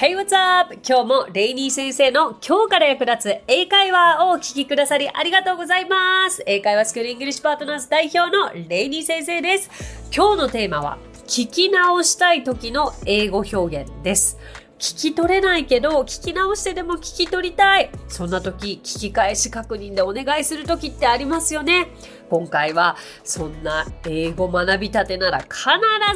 Hey, what's up? 今日もレイニー先生の今日から役立つ英会話をお聞きくださりありがとうございます。英会話スクールイングリッシュパートナーズ代表のレイニー先生です。今日のテーマは聞き直したい時の英語表現です。聞き取れないけど聞き直してでも聞き取りたいそんな時聞き返し確認でお願いする時ってありますよね今回はそんな英語学びたてなら必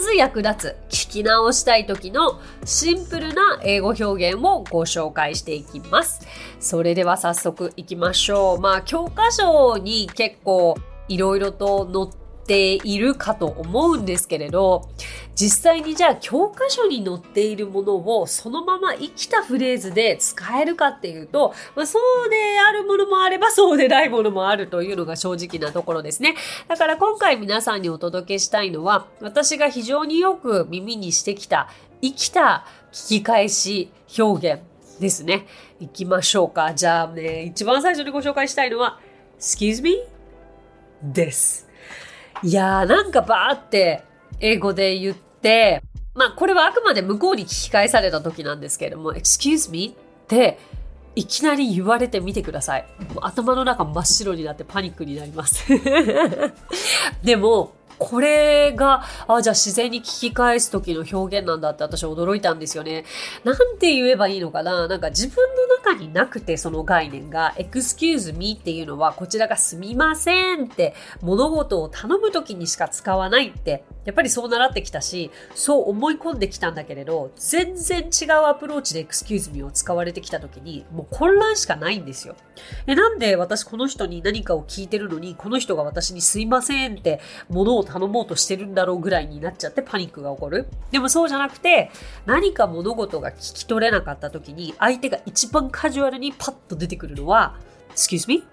ず役立つ聞き直したい時のシンプルな英語表現をご紹介していきます。それでは早速いきましょう。まあ教科書に結構いろいろと載ってているかと思うんですけれど実際にじゃあ教科書に載っているものをそのまま生きたフレーズで使えるかっていうと、まあ、そうであるものもあればそうでないものもあるというのが正直なところですね。だから今回皆さんにお届けしたいのは私が非常によく耳にしてきた生きた聞き返し表現ですね。いきましょうか。じゃあね一番最初にご紹介したいのは Excuse me? です。いやーなんかバーって英語で言って、まあこれはあくまで向こうに聞き返された時なんですけれども、excuse me? っていきなり言われてみてください。頭の中真っ白になってパニックになります。でも、これが、あ、じゃあ自然に聞き返す時の表現なんだって私驚いたんですよね。なんて言えばいいのかな？なんか自分の中になくてその概念が、excuse me っていうのはこちらがすみませんって物事を頼む時にしか使わないって、やっぱりそう習ってきたし、そう思い込んできたんだけれど、全然違うアプローチで excuse me を使われてきた時に、もう混乱しかないんですよ。え、なんで私この人に何かを聞いてるのに、この人が私にすいませんって物を頼もうとしてるんだろうぐらいになっちゃってパニックが起こる。でもそうじゃなくて、何か物事が聞き取れなかった時に、相手が一番カジュアルにパッと出てくるのは、excuse me?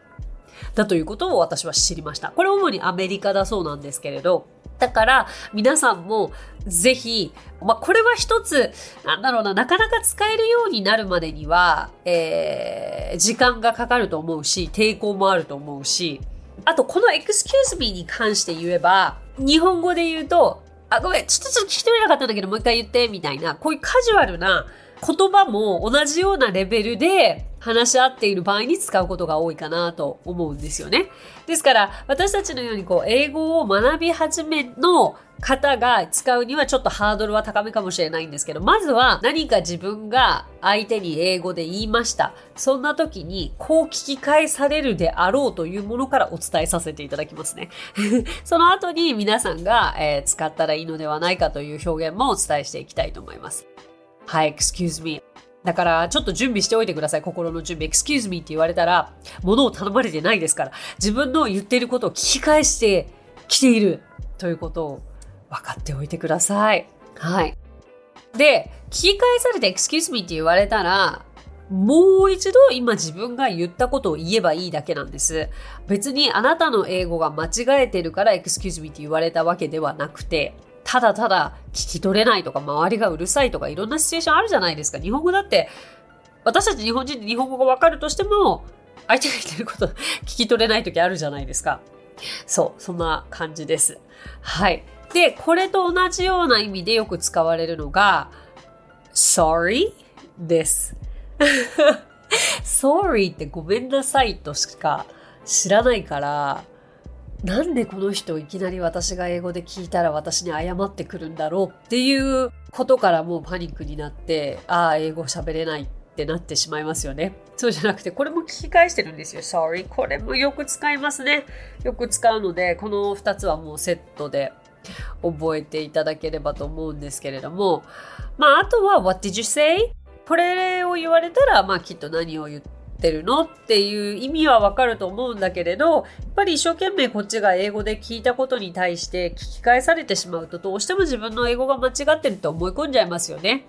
だということを私は知りました。これ主にアメリカだそうなんですけれど、だから皆さんもぜひ、まあ、これは一つ、なんだろうな、なかなか使えるようになるまでには、えー、時間がかかると思うし、抵抗もあると思うし、あとこの excuse me に関して言えば、日本語で言うと、あ、ごめん、ちょっとちょっと聞き取れなかったんだけど、もう一回言って、みたいな、こういうカジュアルな言葉も同じようなレベルで話し合っている場合に使うことが多いかなと思うんですよね。ですから、私たちのようにこう、英語を学び始めの方が使うにはちょっとハードルは高めかもしれないんですけど、まずは何か自分が相手に英語で言いました。そんな時にこう聞き返されるであろうというものからお伝えさせていただきますね。その後に皆さんが、えー使ったらいいのではないかという表現もお伝えしていきたいと思います。はい、excuse me. だから、ちょっと準備しておいてください。心の準備。excuse me って言われたら、物を頼まれてないですから、自分の言っていることを聞き返してきているということを分かっておいてください。はい。で、聞き返されて excuse me って言われたら、もう一度今自分が言ったことを言えばいいだけなんです。別にあなたの英語が間違えてるから excuse me って言われたわけではなくて、ただただ聞き取れないとか周りがうるさいとかいろんなシチュエーションあるじゃないですか。日本語だって私たち日本人で日本語がわかるとしても相手が言ってること聞き取れない時あるじゃないですか。そう、そんな感じです。はい。で、これと同じような意味でよく使われるのが sorry です。sorry ってごめんなさいとしか知らないから、なんでこの人いきなり私が英語で聞いたら私に謝ってくるんだろうっていうことからもうパニックになって、ああ、英語喋れないってなってしまいますよね。そうじゃなくて、これも聞き返してるんですよ。sorry. これもよく使いますね。よく使うので、この2つはもうセットで覚えていただければと思うんですけれども、まあ、あとは What did you say? これを言われたら、まあ、きっと何を言っててるの？っていう意味はわかると思うんだけれど、やっぱり一生懸命こっちが英語で聞いたことに対して聞き返されてしまうと、どうしても自分の英語が間違ってると思い込んじゃいますよね。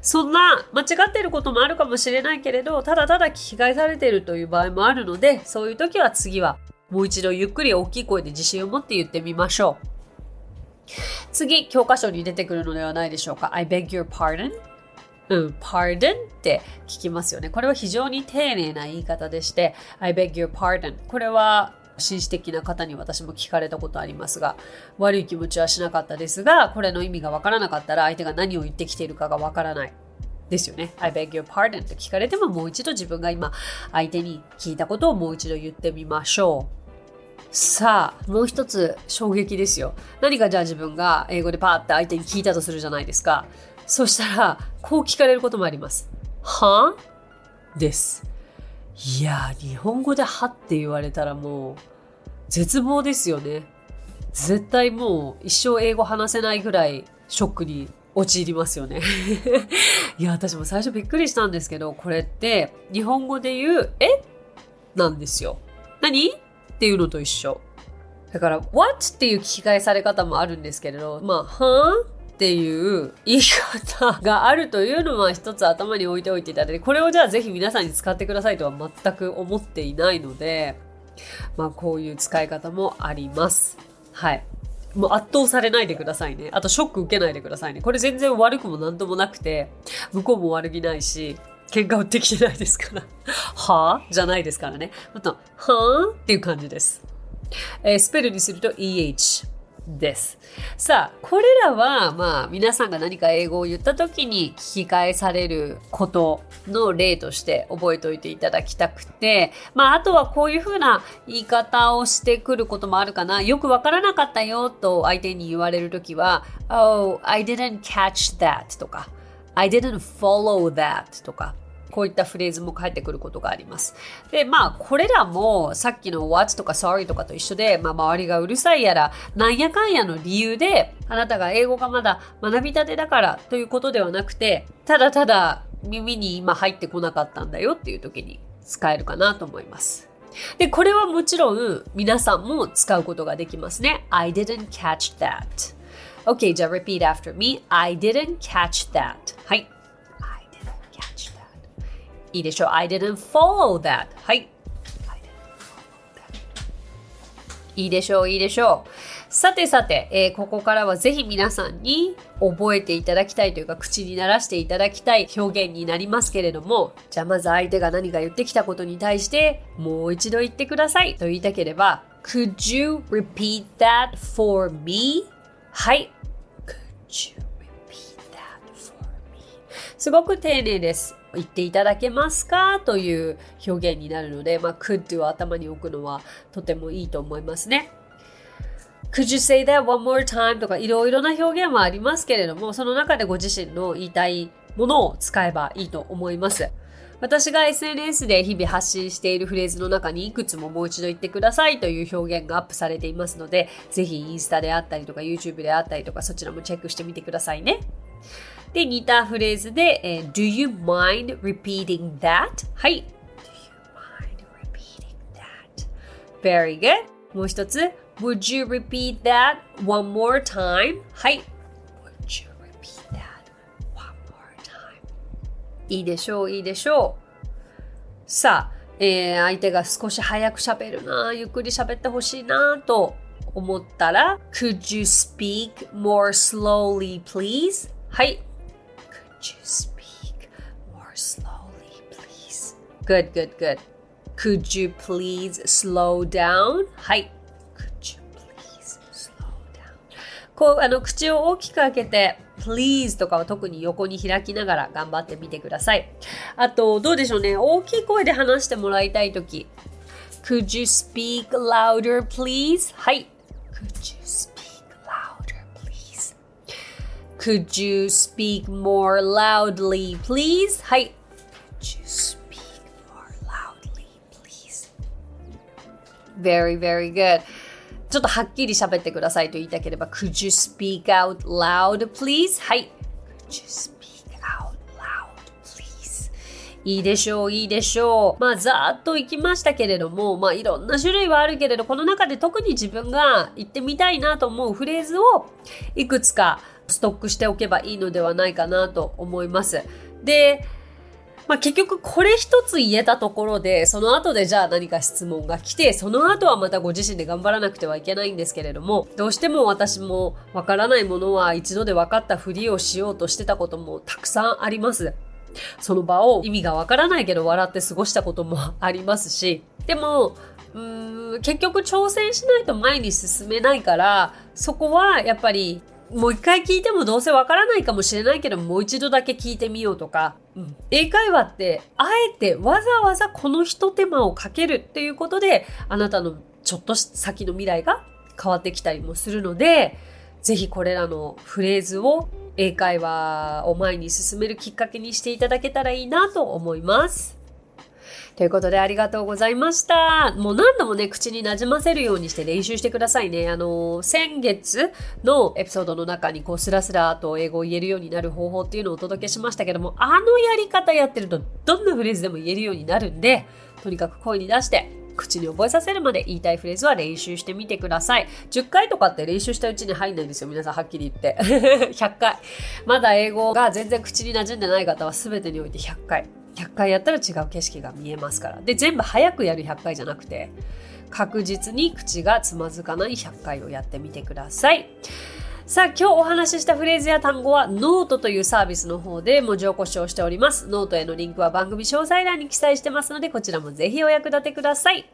そんな間違ってることもあるかもしれないけれど、ただただ聞き返されてるという場合もあるので、そういう時は次はもう一度ゆっくり大きい声で自信を持って言ってみましょう。次、教科書に出てくるのではないでしょうか。I beg your pardon? うん、pardon って聞きますよね。これは非常に丁寧な言い方でして、I beg your pardon。これは紳士的な方に私も聞かれたことありますが、悪い気持ちはしなかったですが、これの意味がわからなかったら相手が何を言ってきているかがわからない。ですよね。I beg your pardon と聞かれてももう一度自分が今相手に聞いたことをもう一度言ってみましょう。さあ、もう一つ衝撃ですよ。何かじゃあ自分が英語でパーって相手に聞いたとするじゃないですか。そしたら、こう聞かれることもあります。はん？です。いや日本語ではって言われたらもう、絶望ですよね。絶対もう一生英語話せないぐらいショックに陥りますよね いや、私も最初びっくりしたんですけど、これって日本語で言う、え？なんですよ。何？っていうのと一緒。だから、what っていう聞き返され方もあるんですけれど、まあ、はぁっていう言い方があるというのは一つ頭に置いておいていただいて、これをじゃあぜひ皆さんに使ってくださいとは全く思っていないので、まあこういう使い方もあります。はい。もう圧倒されないでくださいね。あとショック受けないでくださいね。これ全然悪くもなんともなくて、向こうも悪気ないし、喧嘩売ってきてないですから。はぁ？じゃないですからね。あと、はぁ？っていう感じです。えー、スペルにすると EH です。さあ、これらは、まあ、皆さんが何か英語を言った時に聞き返されることの例として覚えておいていただきたくて、まあ、あとはこういうふうな言い方をしてくることもあるかな。よくわからなかったよと相手に言われるときは、Oh, I didn't catch that とか、I didn't follow that とか、こういったフレーズも返ってくることがあります。で、まあ、これらもさっきの what とか sorry とかと一緒で、まあ、周りがうるさいやら、なんやかんやの理由で、あなたが英語がまだ学びたてだからということではなくて、ただただ耳に今入ってこなかったんだよっていう時に使えるかなと思います。で、これはもちろん皆さんも使うことができますね。I didn't catch that. Okay, じゃあ repeat after me. I didn't catch that. はい。いいでしょう。I didn't follow that. はい。いいでしょう、いいでしょう。さてさて、えー、ここからはぜひ皆さんに覚えていただきたいというか、口にならしていただきたい表現になりますけれども、じゃあまず相手が何か言ってきたことに対して、もう一度言ってくださいと言いたければ、Could you repeat that for me? はい。Could you repeat that for me? すごく丁寧です。言っていただけますかという表現になるので、まあ、could を頭に置くのはとてもいいと思いますね。Could you say that one more time? とかいろいろな表現はありますけれども、その中でご自身の言いたいものを使えばいいと思います。私が SNS で日々発信しているフレーズの中にいくつももう一度言ってくださいという表現がアップされていますので、ぜひインスタであったりとか YouTube であったりとかそちらもチェックしてみてくださいね。で、似たフレーズで、えー、Do you mind repeating that? はい。Do you mind repeating that? Very good. もう一つ。Would you repeat that one more time? はい。Would you repeat that one more time? いいでしょう、いいでしょう。さあ、えー、相手が少し早く喋るな、ゆっくり喋ってほしいなと思ったら、Could you speak more slowly, please? はい。You speak more slowly, please? Good, good, good. Could you please slow down? はい。Could you please slow down? こう、あの、口を大きく開けて、please とかは特に横に開きながら頑張ってみてください。あと、どうでしょうね。大きい声で話してもらいたいとき。Could you speak louder, please? はい。Could you Could you speak more loudly, please? はい。Could you speak more loudly, please? Very, very good. ちょっとはっきり喋ってくださいと言いたければ Could you speak out loud, please? はい。Could you speak out loud, please? いいでしょう、いいでしょう。まあ、ざーっと行きましたけれども、まあ、いろんな種類はあるけれど、この中で特に自分が言ってみたいなと思うフレーズをいくつかストックしておけばいいのではないかなと思います。で、まあ、結局これ一つ言えたところで、その後でじゃあ何か質問が来て、その後はまたご自身で頑張らなくてはいけないんですけれども、どうしても私もわからないものは一度で分かったふりをしようとしてたこともたくさんあります。その場を意味がわからないけど笑って過ごしたこともありますし、でも、うーん結局挑戦しないと前に進めないから、そこはやっぱりもう一回聞いてもどうせわからないかもしれないけど、もう一度だけ聞いてみようとか、うん、英会話って、あえてわざわざこの一手間をかけるっていうことで、あなたのちょっと先の未来が変わってきたりもするので、ぜひこれらのフレーズを英会話を前に進めるきっかけにしていただけたらいいなと思います。ということでありがとうございました。もう何度もね、口に馴染ませるようにして練習してくださいね。あの、先月のエピソードの中にこうスラスラと英語を言えるようになる方法っていうのをお届けしましたけども、あのやり方やってるとどんなフレーズでも言えるようになるんで、とにかく声に出して口に覚えさせるまで言いたいフレーズは練習してみてください。10回とかって練習したうちに入んないんですよ。皆さんはっきり言って。100回。まだ英語が全然口に馴染んでない方は全てにおいて100回。100回やったら違う景色が見えますから。で、全部早くやる100回じゃなくて、確実に口がつまずかない100回をやってみてください。さあ、今日お話ししたフレーズや単語はノートというサービスの方で文字起こしをしております。ノートへのリンクは番組詳細欄に記載してますので、こちらもぜひお役立てください。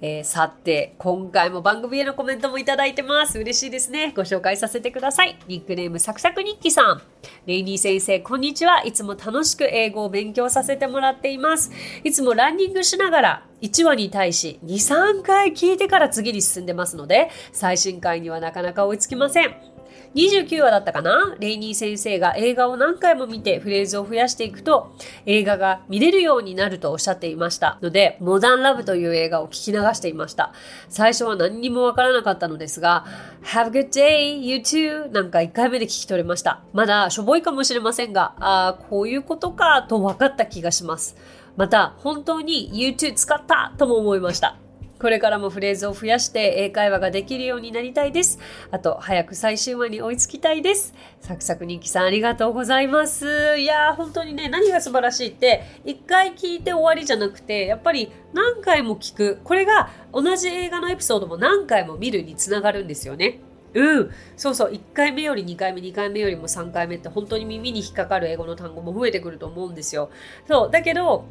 えー、さて、今回も番組へのコメントもいただいてます。嬉しいですね。ご紹介させてください。ニックネームサクサク日記さん。レイニー先生、こんにちは。いつも楽しく英語を勉強させてもらっています。いつもランニングしながら1話に対し2、3回聞いてから次に進んでますので、最新回にはなかなか追いつきません。29話だったかな？レイニー先生が映画を何回も見てフレーズを増やしていくと映画が見れるようになるとおっしゃっていましたので、モダンラブという映画を聞き流していました。最初は何にもわからなかったのですが、Have a good day, you too なんか1回目で聞き取れました。まだしょぼいかもしれませんが、ああ、こういうことかと分かった気がします。また、本当に You too 使ったとも思いました。これからもフレーズを増やして英会話ができるようになりたいです。あと、早く最終話に追いつきたいです。サクサク人気さんありがとうございます。いやー、本当にね、何が素晴らしいって、一回聞いて終わりじゃなくて、やっぱり何回も聞く。これが同じ映画のエピソードも何回も見るにつながるんですよね。うん。そうそう。1回目より2回目、2回目よりも3回目って本当に耳に引っかかる英語の単語も増えてくると思うんですよ。そう。だけど、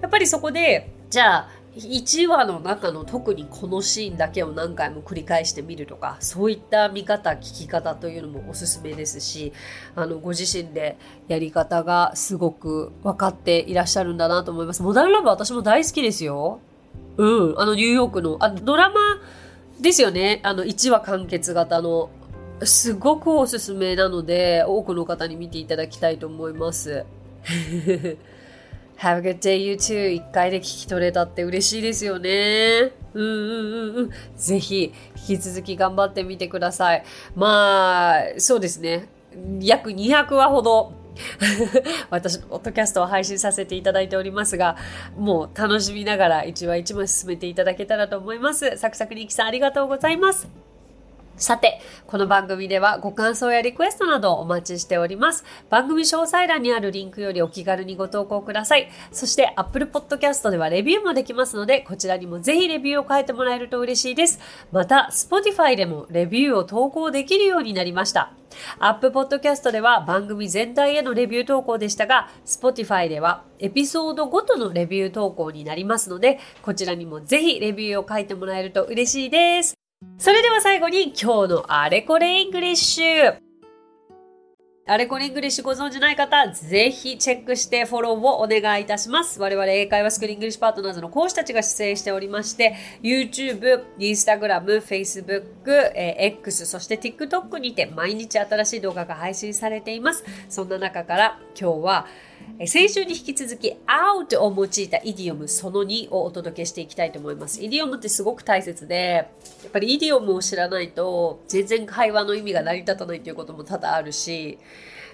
やっぱりそこで、じゃあ、1話の中の特にこのシーンだけを何回も繰り返してみるとかそういった見方聞き方というのもおすすめですしあのご自身でやり方がすごく分かっていらっしゃるんだなと思います。モダンラブ私も大好きですよ。うん。あのニューヨークのあドラマですよね。あの1話完結型のすごくおすすめなので多くの方に見ていただきたいと思います。Have a good day, you too. 一回で聞き取れたって嬉しいですよね。うんうんうんうん。ぜひ、引き続き頑張ってみてください。まあ、そうですね。約200話ほど 私のポッドキャストを配信させていただいておりますが、もう楽しみながら一話一話進めていただけたらと思います。サクサクニキさんありがとうございます。さて、この番組ではご感想やリクエストなどお待ちしております。番組詳細欄にあるリンクよりお気軽にご投稿ください。そして Apple Podcast ではレビューもできますので、こちらにもぜひレビューを書いてもらえると嬉しいです。また、Spotify でもレビューを投稿できるようになりました。Apple Podcast では番組全体へのレビュー投稿でしたが、Spotify ではエピソードごとのレビュー投稿になりますので、こちらにもぜひレビューを書いてもらえると嬉しいです。それでは最後に今日のあれこれイングリッシュ。あれこれイングリッシュご存知ない方、ぜひチェックしてフォローをお願いいたします。我々英会話スクールイングリッシュパートナーズの講師たちが出演しておりまして、YouTube、Instagram、Facebook、えー、X、そして TikTok にて毎日新しい動画が配信されています。そんな中から今日は先週に引き続き out を用いたイディオムその2をお届けしていきたいと思います。イディオムってすごく大切で、やっぱりイディオムを知らないと全然会話の意味が成り立たないということも多々あるし、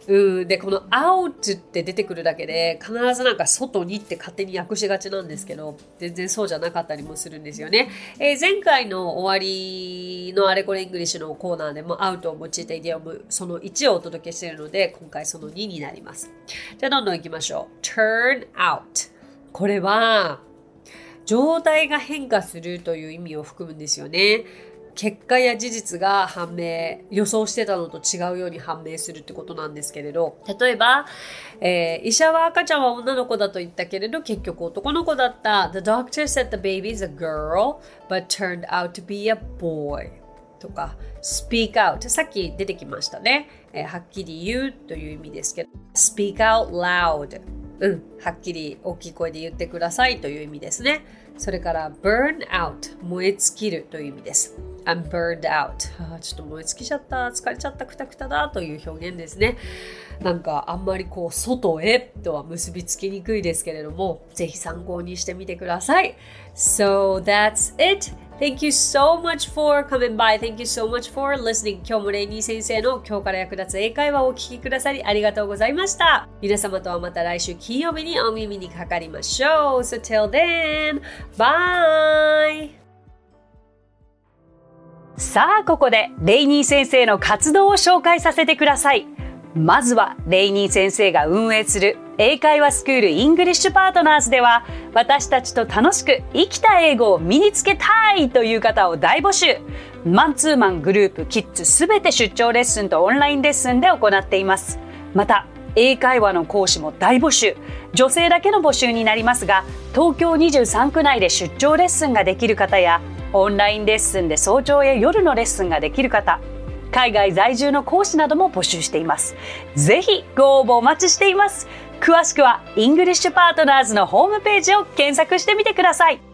うん、で、この out って出てくるだけで、必ずなんか外にって勝手に訳しがちなんですけど、全然そうじゃなかったりもするんですよね。えー、前回の終わりのあれこれイングリッシュのコーナーでも out を用いたイディオム、その1をお届けしているので、今回その2になります。じゃあどんどん行きましょう。turn out。これは、状態が変化するという意味を含むんですよね。結果や事実が判明、予想してたのと違うように判明するってことなんですけれど、例えば、えー、医者は赤ちゃんは女の子だと言ったけれど、結局男の子だった。The doctor said the baby is a girl, but turned out to be a boy. とか speak out さっき出てきましたね、えー、はっきり言うという意味ですけど speak out loud うん、はっきり大きい声で言ってくださいという意味ですね。それから burn out 燃え尽きるという意味です。I'm burned out ちょっと燃え尽きちゃった疲れちゃったくたくただという表現ですね。なんかあんまりこう外へとは結びつきにくいですけれどもぜひ参考にしてみてください。So that's it! Thank you so much for coming by. Thank you so much for listening. 今日もレイニー先生の今日から役立つ英会話をお聞きくださりありがとうございました。皆様とはまた来週金曜日にお耳にかかりましょう。So till then, bye! さあ、ここでレイニー先生の活動を紹介させてください。まずは、レイニー先生が運営する英会話スクールイングリッシュパートナーズでは私たちと楽しく生きた英語を身につけたいという方を大募集。マンツーマングループキッズすべて出張レッスンとオンラインレッスンで行っています。また英会話の講師も大募集。女性だけの募集になりますが東京23区内で出張レッスンができる方やオンラインレッスンで早朝や夜のレッスンができる方海外在住の講師なども募集しています。ぜひご応募お待ちしています。詳しくはイングリッシュパートナーズのホームページを検索してみてください。